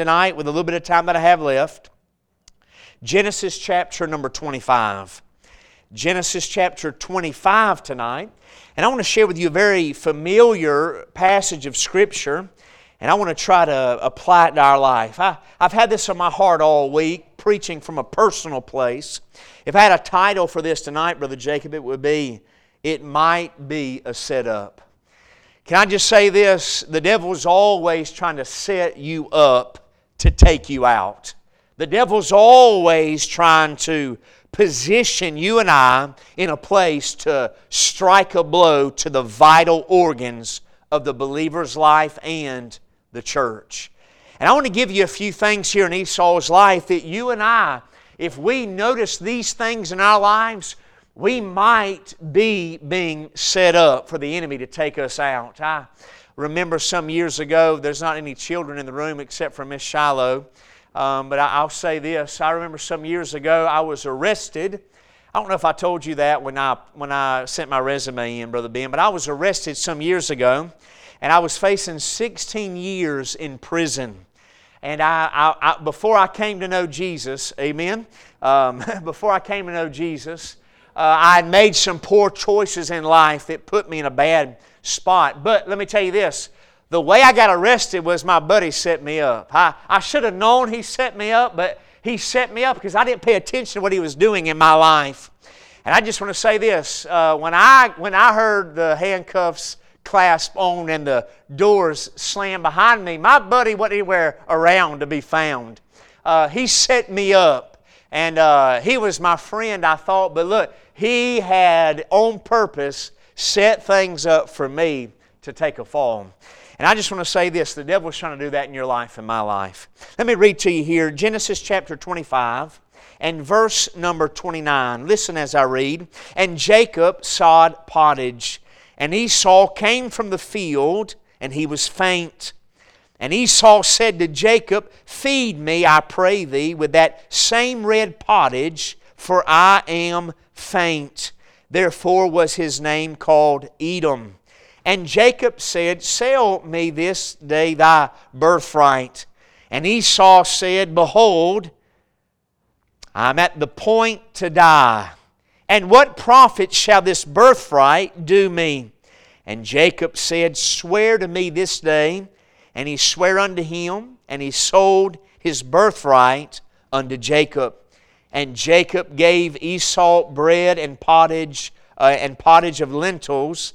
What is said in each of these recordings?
tonight with a little bit of time that I have left. Genesis chapter number 25. Genesis chapter 25 tonight. And I want to share with you a very familiar passage of Scripture, and I want to try to apply it to our life. I, I've had this on my heart all week, preaching from a personal place. If I had a title for this tonight, Brother Jacob, it would be It Might Be a Setup. Can I just say this? The devil's always trying to set you up to take you out. The devil's always trying to position you and I in a place to strike a blow to the vital organs of the believer's life and the church. And I want to give you a few things here in Esau's life that you and I, if we notice these things in our lives, we might be being set up for the enemy to take us out. I remember some years ago, there's not any children in the room except for Miss Shiloh, um, but I, will say this. I remember some years ago, I was arrested. I don't know if I told you that when I, when I sent my resume in, Brother Ben, but I was arrested some years ago, and I was facing 16 years in prison. And I, I, I before I came to know Jesus, amen, um, before I came to know Jesus, uh, I had made some poor choices in life that put me in a bad spot. But let me tell you this the way I got arrested was my buddy set me up. I, I should have known he set me up, but he set me up because I didn't pay attention to what he was doing in my life. And I just want to say this uh, when, I, when I heard the handcuffs clasp on and the doors slam behind me, my buddy wasn't anywhere around to be found. Uh, he set me up. And uh, he was my friend, I thought, but look, he had on purpose set things up for me to take a fall. And I just want to say this the devil's trying to do that in your life and my life. Let me read to you here Genesis chapter 25 and verse number 29. Listen as I read. And Jacob sod pottage, and Esau came from the field, and he was faint. And Esau said to Jacob, Feed me, I pray thee, with that same red pottage, for I am faint. Therefore was his name called Edom. And Jacob said, Sell me this day thy birthright. And Esau said, Behold, I'm at the point to die. And what profit shall this birthright do me? And Jacob said, Swear to me this day. And he sware unto him, and he sold his birthright unto Jacob. And Jacob gave Esau bread and pottage uh, and pottage of lentils.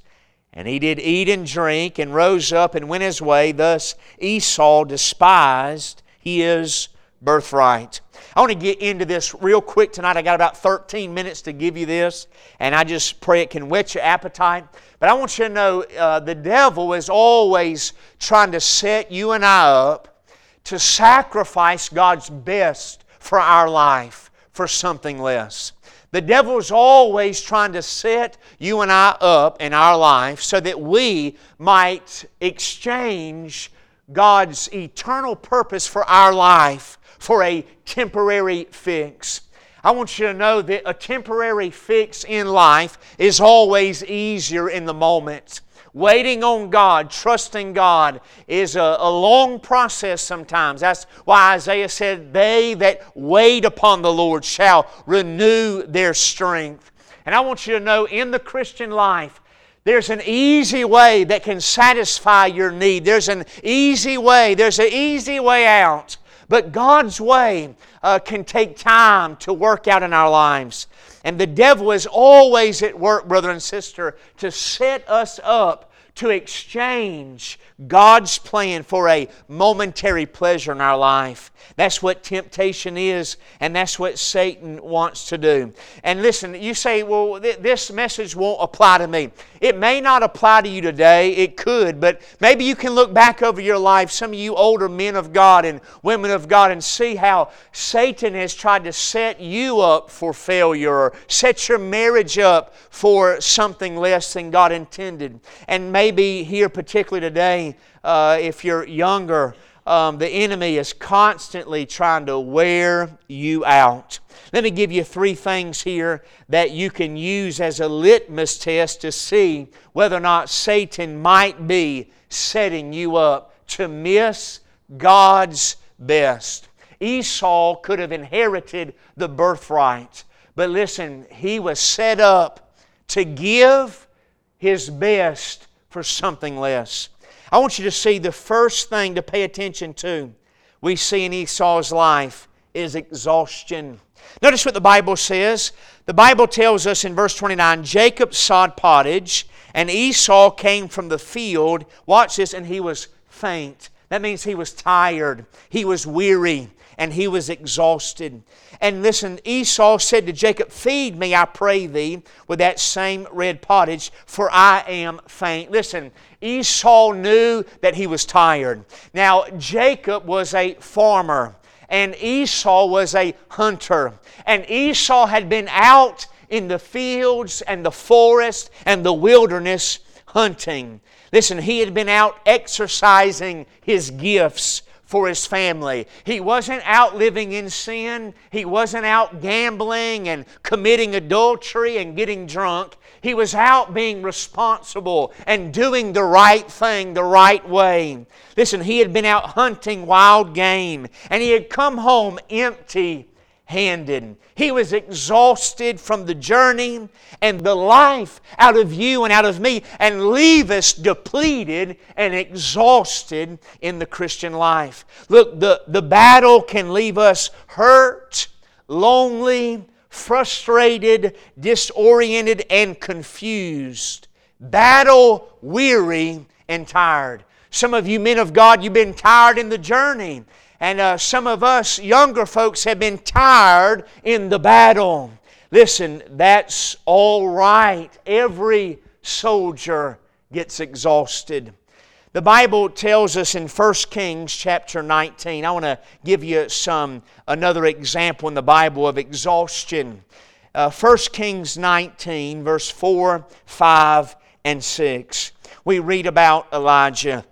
And he did eat and drink, and rose up and went his way. Thus Esau despised his birthright. I want to get into this real quick tonight. I got about 13 minutes to give you this, and I just pray it can whet your appetite. But I want you to know uh, the devil is always trying to set you and I up to sacrifice God's best for our life for something less. The devil is always trying to set you and I up in our life so that we might exchange God's eternal purpose for our life for a temporary fix. I want you to know that a temporary fix in life is always easier in the moment. Waiting on God, trusting God, is a, a, long process sometimes. That's why Isaiah said, They that wait upon the Lord shall renew their strength. And I want you to know in the Christian life, there's an easy way that can satisfy your need. There's an easy way. There's an easy way out. But God's way uh, can take time to work out in our lives. And the devil is always at work, brother and sister, to set us up to exchange God's plan for a momentary pleasure in our life. That's what temptation is, and that's what Satan wants to do. And listen, you say, well, th- this message won't apply to me. It may not apply to you today, it could, but maybe you can look back over your life, some of you older men of God and women of God, and see how Satan has tried to set you up for failure or set your marriage up for something less than God intended. And maybe here, particularly today, uh, if you're younger, um, the enemy is constantly trying to wear you out. Let me give you three things here that you can use as a litmus test to see whether or not Satan might be setting you up to miss God's best. Esau could have inherited the birthright, but listen, he was set up to give his best for something less. I want you to see the first thing to pay attention to we see in Esau's life is exhaustion. Notice what the Bible says. The Bible tells us in verse 29 Jacob sod pottage, and Esau came from the field. Watch this, and he was faint. That means he was tired, he was weary, and he was exhausted. And listen, Esau said to Jacob, Feed me, I pray thee, with that same red pottage, for I am faint. Listen, Esau knew that he was tired. Now, Jacob was a farmer, and Esau was a hunter. And Esau had been out in the fields and the forest and the wilderness hunting. Listen, he had been out exercising his gifts for his family. He wasn't out living in sin. He wasn't out gambling and committing adultery and getting drunk. He was out being responsible and doing the right thing the right way. Listen, he had been out hunting wild game and he had come home empty handed. He was exhausted from the journey and the life out of you and out of me, and leave us depleted and exhausted in the Christian life. Look, the, the battle can leave us hurt, lonely, frustrated, disoriented, and confused. Battle weary and tired. Some of you men of God, you've been tired in the journey. And uh, some of us younger folks have been tired in the battle. Listen, that's all right. Every soldier gets exhausted. The Bible tells us in 1 Kings chapter 19. I want to give you some another example in the Bible of exhaustion. Uh, 1 Kings 19, verse 4, 5, and 6. We read about Elijah.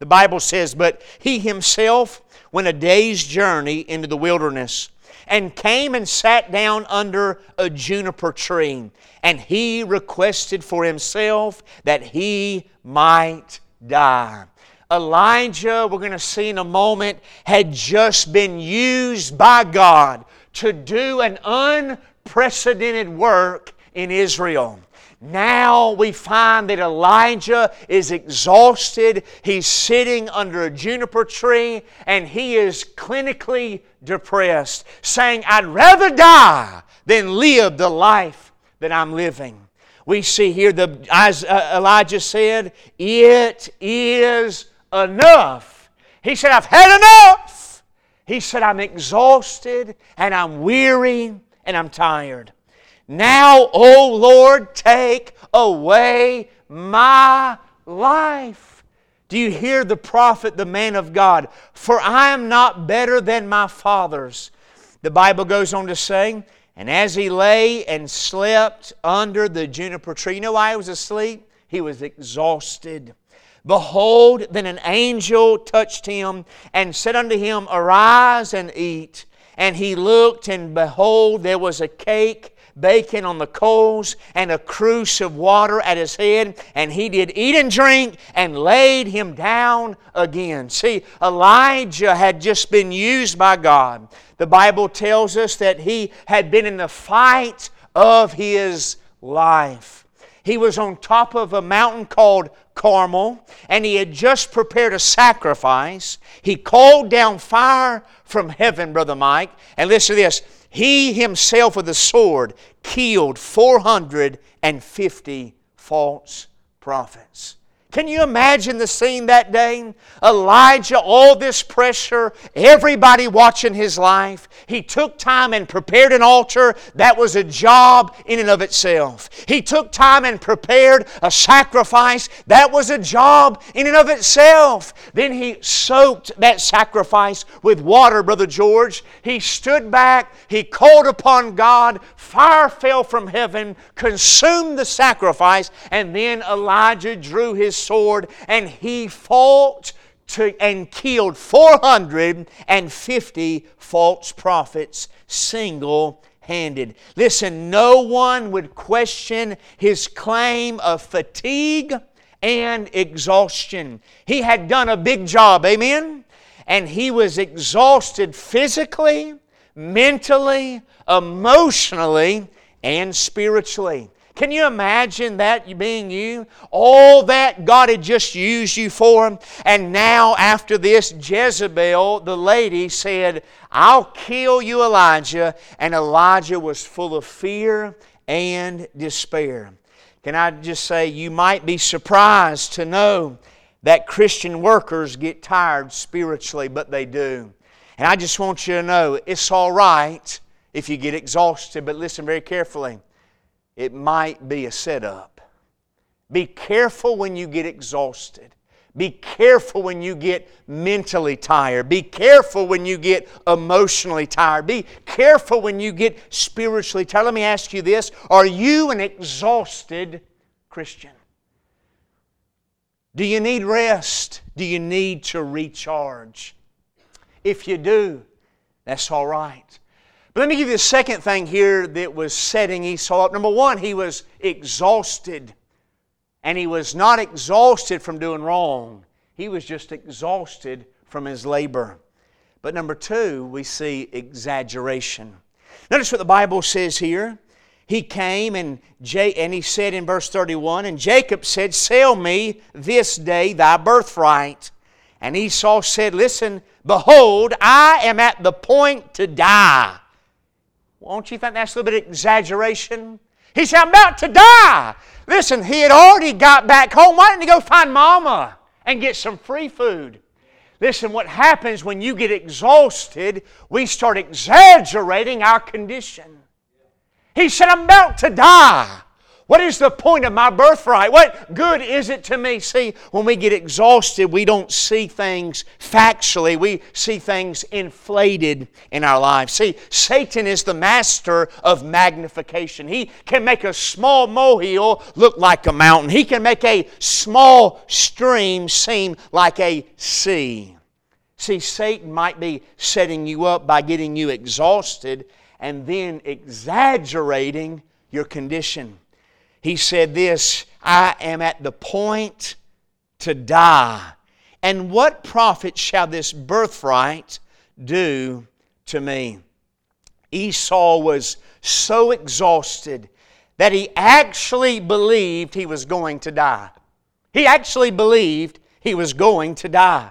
The Bible says, But he himself went a day's journey into the wilderness and came and sat down under a juniper tree. And he requested for himself that he might die. Elijah, we're going to see in a moment, had just been used by God to do an unprecedented work in Israel. Now we find that Elijah is exhausted. He's sitting under a juniper tree and he is clinically depressed, saying, I'd rather die than live the life that I'm living. We see here the as uh, Elijah said, "It is enough." He said, "I've had enough." He said, "I'm exhausted and I'm weary and I'm tired." Now, O Lord, take away my life. Do you hear the prophet, the man of God? For I am not better than my fathers. The Bible goes on to say, and as he lay and slept under the juniper tree, you know why he was asleep? He was exhausted. Behold, then an angel touched him and said unto him, Arise and eat. And he looked, and behold, there was a cake bacon on the coals and a cruse of water at his head, and he did eat and drink and laid him down again. See, Elijah had just been used by God. The Bible tells us that he had been in the fight of his life. He was on top of a mountain called Carmel, and he had just prepared a sacrifice. He called down fire from heaven, Brother Mike. And listen to this he himself with a sword killed 450 false prophets. Can you imagine the scene that day? Elijah, all this pressure, everybody watching his life. He took time and prepared an altar. That was a job in and of itself. He took time and prepared a sacrifice. That was a job in and of itself. Then he soaked that sacrifice with water, Brother George. He stood back. He called upon God. Fire fell from heaven, consumed the sacrifice, and then Elijah drew his sword and he fought to, and killed 450 false prophets single handed. Listen, no one would question his claim of fatigue and exhaustion. He had done a big job, amen? and he was exhausted physically, mentally, emotionally, and spiritually. Can you imagine that being you? All that God had just used you for. And now, after this, Jezebel, the lady, said, I'll kill you, Elijah. And Elijah was full of fear and despair. Can I just say, you might be surprised to know that Christian workers get tired spiritually, but they do. And I just want you to know it's all right if you get exhausted, but listen very carefully it might be a setup. Be careful when you get exhausted. Be careful when you get mentally tired. Be careful when you get emotionally tired. Be careful when you get spiritually tired. Let me ask you this Are you an exhausted Christian? Do you need rest? Do you need to recharge? If you do, that's all right. But let me give you the second thing here that was setting Esau up. Number one, he was exhausted. And he was not exhausted from doing wrong, he was just exhausted from his labor. But number two, we see exaggeration. Notice what the Bible says here. He came and, and he said in verse 31, And Jacob said, Sell me this day thy birthright. And Esau said, Listen, behold, I am at the point to die. Won't you think that's a little bit of exaggeration? He said, I'm about to die. Listen, he had already got back home. Why didn't he go find mama and get some free food? Listen, what happens when you get exhausted, we start exaggerating our condition. He said, I'm about to die. What is the point of my birthright? What good is it to me? See, when we get exhausted, we don't see things factually. We see things inflated in our lives. See, Satan is the master of magnification. He can make a small molehill look like a mountain, he can make a small stream seem like a sea. See, Satan might be setting you up by getting you exhausted and then exaggerating your condition he said this I am at the point to die. And what profit shall this birthright do to me? Esau was so exhausted that he actually believed he was going to die. He actually believed he was going to die.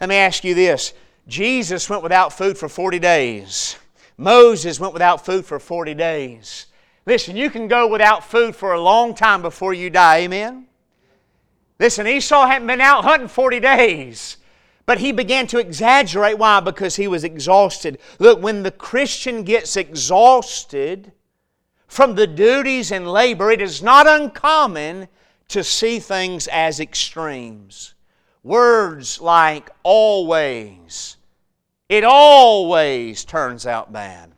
Let me ask you this Jesus went without food for 40 days, Moses went without food for 40 days. Listen, you can go without food for a long time before you die. Amen? Listen, Esau hadn't been out hunting 40 days. But he began to exaggerate. Why? Because he was exhausted. Look, when the Christian gets exhausted from the duties and labor, it is not uncommon to see things as extremes. Words like always, it always turns out bad.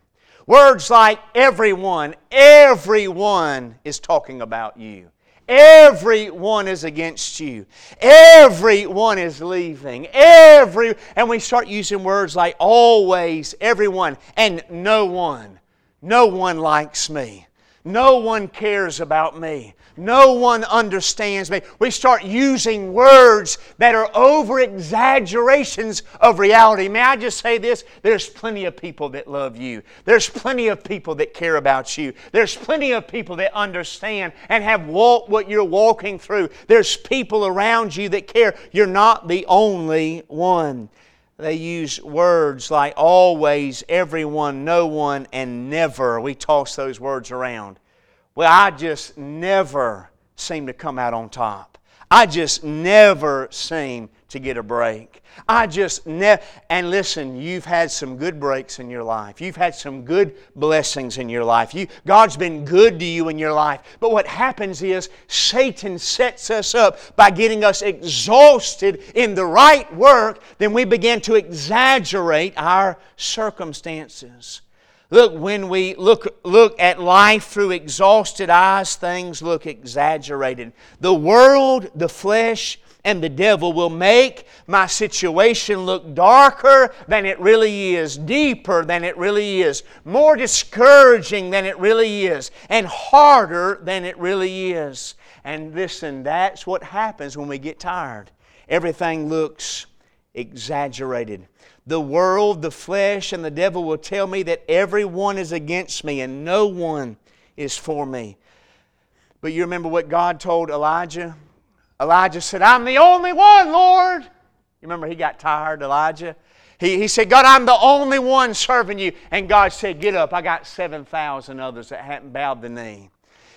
Words like everyone, everyone is talking about you. Everyone is against you. Everyone is leaving. Every and we start using words like always, everyone, and no one. No one likes me. No one cares about me. No one understands me. We start using words that are over exaggerations of reality. May I just say this? There's plenty of people that love you. There's plenty of people that care about you. There's plenty of people that understand and have walked what you're walking through. There's people around you that care. You're not the only one. They use words like always, everyone, no one, and never. We toss those words around. Well, I just never seem to come out on top. I just never seem to get a break. I just never. And listen, you've had some good breaks in your life. You've had some good blessings in your life. You, God's been good to you in your life. But what happens is Satan sets us up by getting us exhausted in the right work. Then we begin to exaggerate our circumstances. Look, when we look, look at life through exhausted eyes, things look exaggerated. The world, the flesh, and the devil will make my situation look darker than it really is, deeper than it really is, more discouraging than it really is, and harder than it really is. And listen, that's what happens when we get tired. Everything looks exaggerated. The world, the flesh, and the devil will tell me that everyone is against me and no one is for me. But you remember what God told Elijah? Elijah said, I'm the only one, Lord. You remember he got tired, Elijah? He, he said, God, I'm the only one serving you. And God said, Get up. I got 7,000 others that hadn't bowed the knee.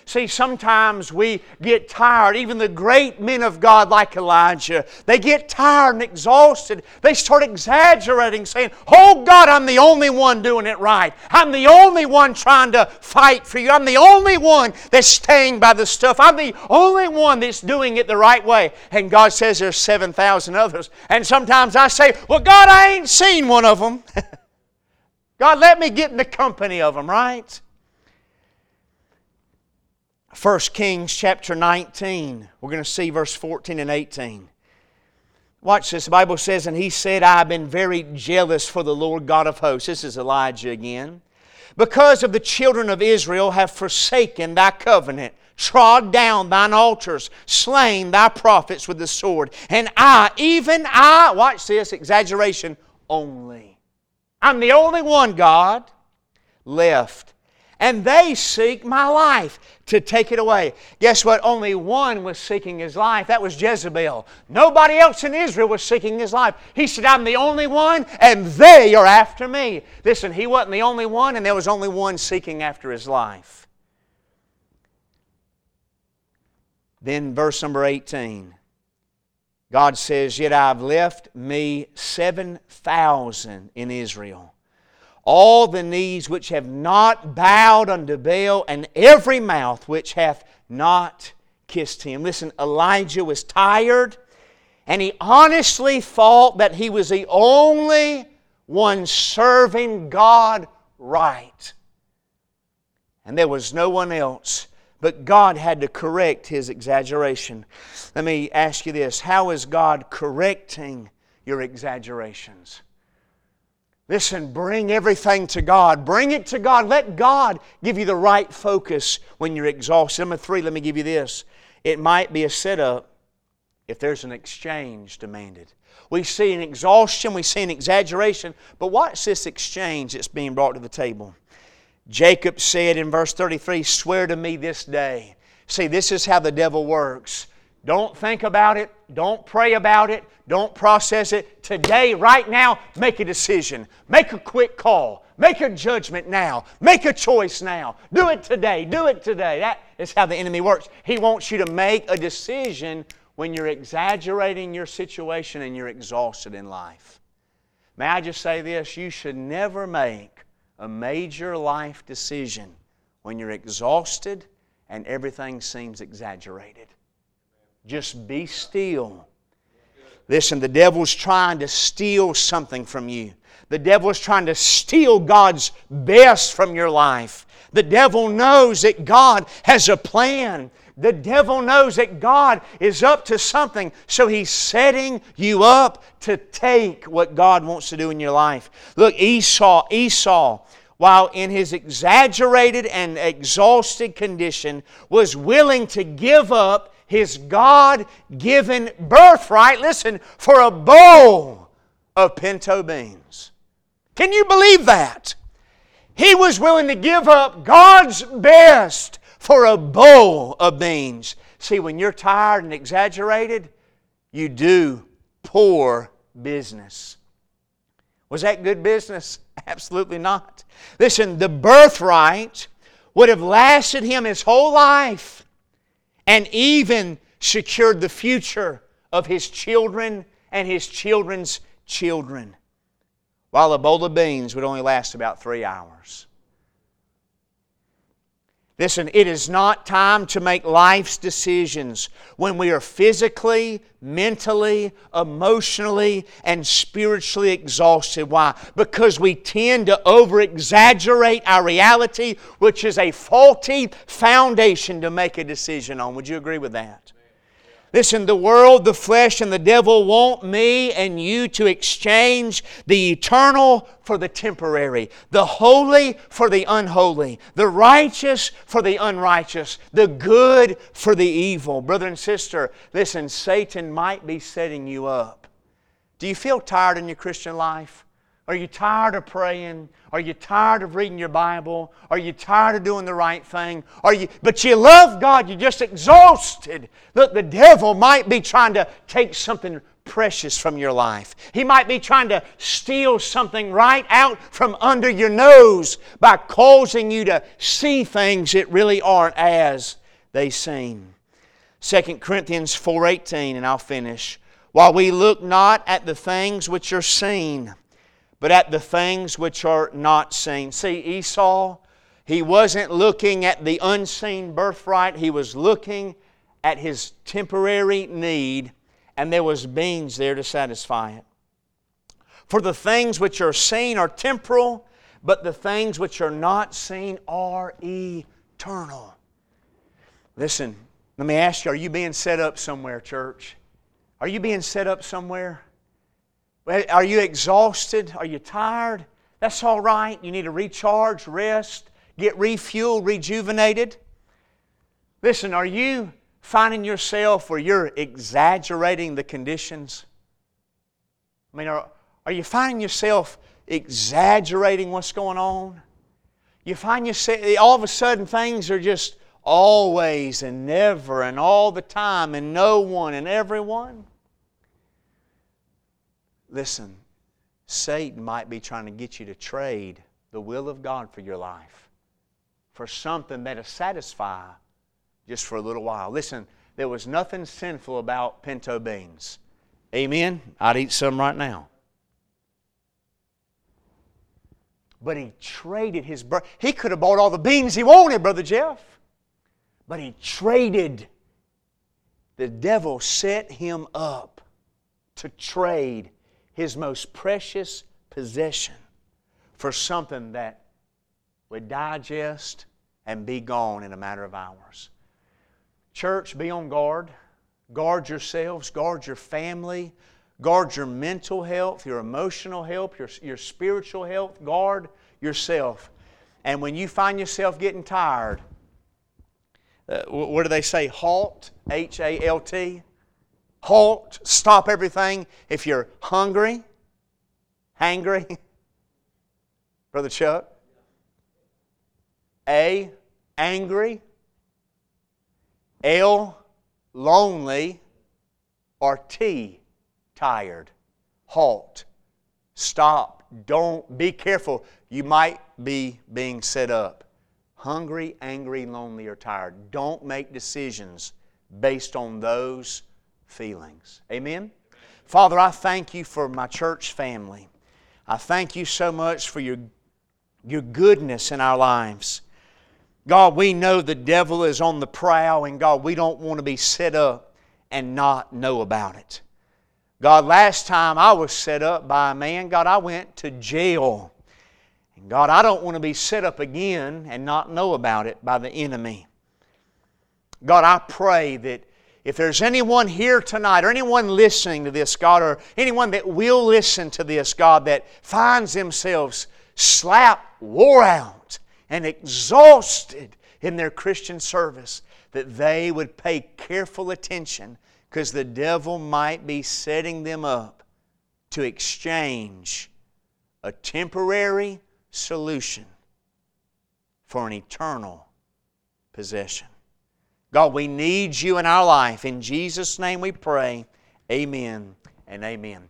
See, sometimes we get tired. Even the great men of God, like Elijah, they get tired and exhausted. They start exaggerating, saying, Oh God, I'm the only one doing it right. I'm the only one trying to fight for you. I'm the only one that's staying by the stuff. I'm the only one that's doing it the right way. And God says there's 7,000 others. And sometimes I say, Well, God, I ain't seen one of them. God, let me get in the company of them, right? 1 Kings chapter 19. We're going to see verse 14 and 18. Watch this. The Bible says, And he said, I have been very jealous for the Lord God of hosts. This is Elijah again. Because of the children of Israel have forsaken thy covenant, trod down thine altars, slain thy prophets with the sword. And I, even I, watch this exaggeration, only. I'm the only one, God, left and they seek my life to take it away. Guess what? Only one was seeking his life. That was Jezebel. Nobody else in Israel was seeking his life. He said, I'm the only one, and they are after me. Listen, he wasn't the only one, and there was only one seeking after his life. Then, verse number 18. God says, Yet I've left me 7,000 in Israel all the knees which have not bowed unto Baal, and every mouth which hath not kissed him. Listen, Elijah was tired, and he honestly thought that he was the only one serving God right. And there was no one else. But God had to correct his exaggeration. Let me ask you this How is God correcting your exaggerations? Listen, bring everything to God. Bring it to God. Let God give you the right focus when you're exhausted. Number three, let me give you this. It might be a setup if there's an exchange demanded. We see an exhaustion, we see an exaggeration, but watch this exchange that's being brought to the table. Jacob said in verse 33 Swear to me this day. See, this is how the devil works. Don't think about it. Don't pray about it. Don't process it. Today, right now, make a decision. Make a quick call. Make a judgment now. Make a choice now. Do it today. Do it today. That is how the enemy works. He wants you to make a decision when you're exaggerating your situation and you're exhausted in life. May I just say this? You should never make a major life decision when you're exhausted and everything seems exaggerated. Just be still. Listen, the devil's trying to steal something from you. The devil is trying to steal God's best from your life. The devil knows that God has a plan. The devil knows that God is up to something, so he's setting you up to take what God wants to do in your life. Look, Esau, Esau, while in his exaggerated and exhausted condition, was willing to give up his God given birthright, listen, for a bowl of pinto beans. Can you believe that? He was willing to give up God's best for a bowl of beans. See, when you're tired and exaggerated, you do poor business. Was that good business? Absolutely not. Listen, the birthright would have lasted him his whole life and even secured the future of his children and his children's children, while a bowl of beans would only last about three hours. Listen, it is not time to make life's decisions when we are physically, mentally, emotionally, and spiritually exhausted. Why? Because we tend to over exaggerate our reality, which is a faulty foundation to make a decision on. Would you agree with that? Listen, the world, the flesh, and the devil want me and you to exchange the eternal for the temporary, the holy for the unholy, the righteous for the unrighteous, the good for the evil. Brother and sister, listen, Satan might be setting you up Do you feel tired in your Christian life? Are you tired of praying? Are you tired of reading your Bible? Are you tired of doing the right thing? Are you but you love God, you're just exhausted. Look, the devil might be trying to take something precious from your life. He might be trying to steal something right out from under your nose by causing you to see things that really aren't as they seem. 2 Corinthians 4:18 and I'll finish. While we look not at the things which are seen, but at the things which are not seen. See, Esau, he wasn't looking at the unseen birthright, he was looking at his temporary need, and there was means there to satisfy it. For the things which are seen are temporal, but the things which are not seen are eternal. Listen, let me ask you, are you being set up somewhere, church? Are you being set up somewhere? Are you exhausted? Are you tired? That's all right. You need to recharge, rest, get refueled, rejuvenated. Listen, are you finding yourself where you're exaggerating the conditions? I mean, are, are you finding yourself exaggerating what's going on? You find yourself, all of a sudden things are just always and never and all the time and no one and everyone? Listen, Satan might be trying to get you to trade the will of God for your life for something that'll satisfy just for a little while. Listen, there was nothing sinful about pinto beans. Amen? I'd eat some right now. But he traded his birth. He could have bought all the beans he wanted, Brother Jeff. But he traded. The devil set him up to trade his most precious possession for something that would digest and be gone in a matter of hours. Church, be on guard. Guard yourselves, guard your family, guard your mental health, your emotional health, your, your spiritual health. Guard yourself. And when you find yourself getting tired, uh, what do they say? Halt, H A L T halt, stop everything. If you're hungry, hangry, Brother Chuck. A, angry. L, lonely. Or T, tired. Halt. Stop. Don't be careful. You might be being set up. Hungry, angry, lonely, or tired. Don't make decisions based on those feelings. Amen? Father, I thank you for my church family. I thank you so much for your, your goodness in our lives. God, we know the devil is on the prowl, and God, we don't want to be set up and not know about it. God, last time I was set up by a man, God, I went to jail. And God, I don't want to be set up again and not know about it by the enemy. God, I pray that if there's anyone here tonight, or anyone listening to this, God, or anyone that will listen to this, God, that finds themselves slapped, wore out, and exhausted in their Christian service, that they would pay careful attention because the devil might be setting them up to exchange a temporary solution for an eternal possession. God, we need you in our life. In Jesus' name we pray. Amen and amen.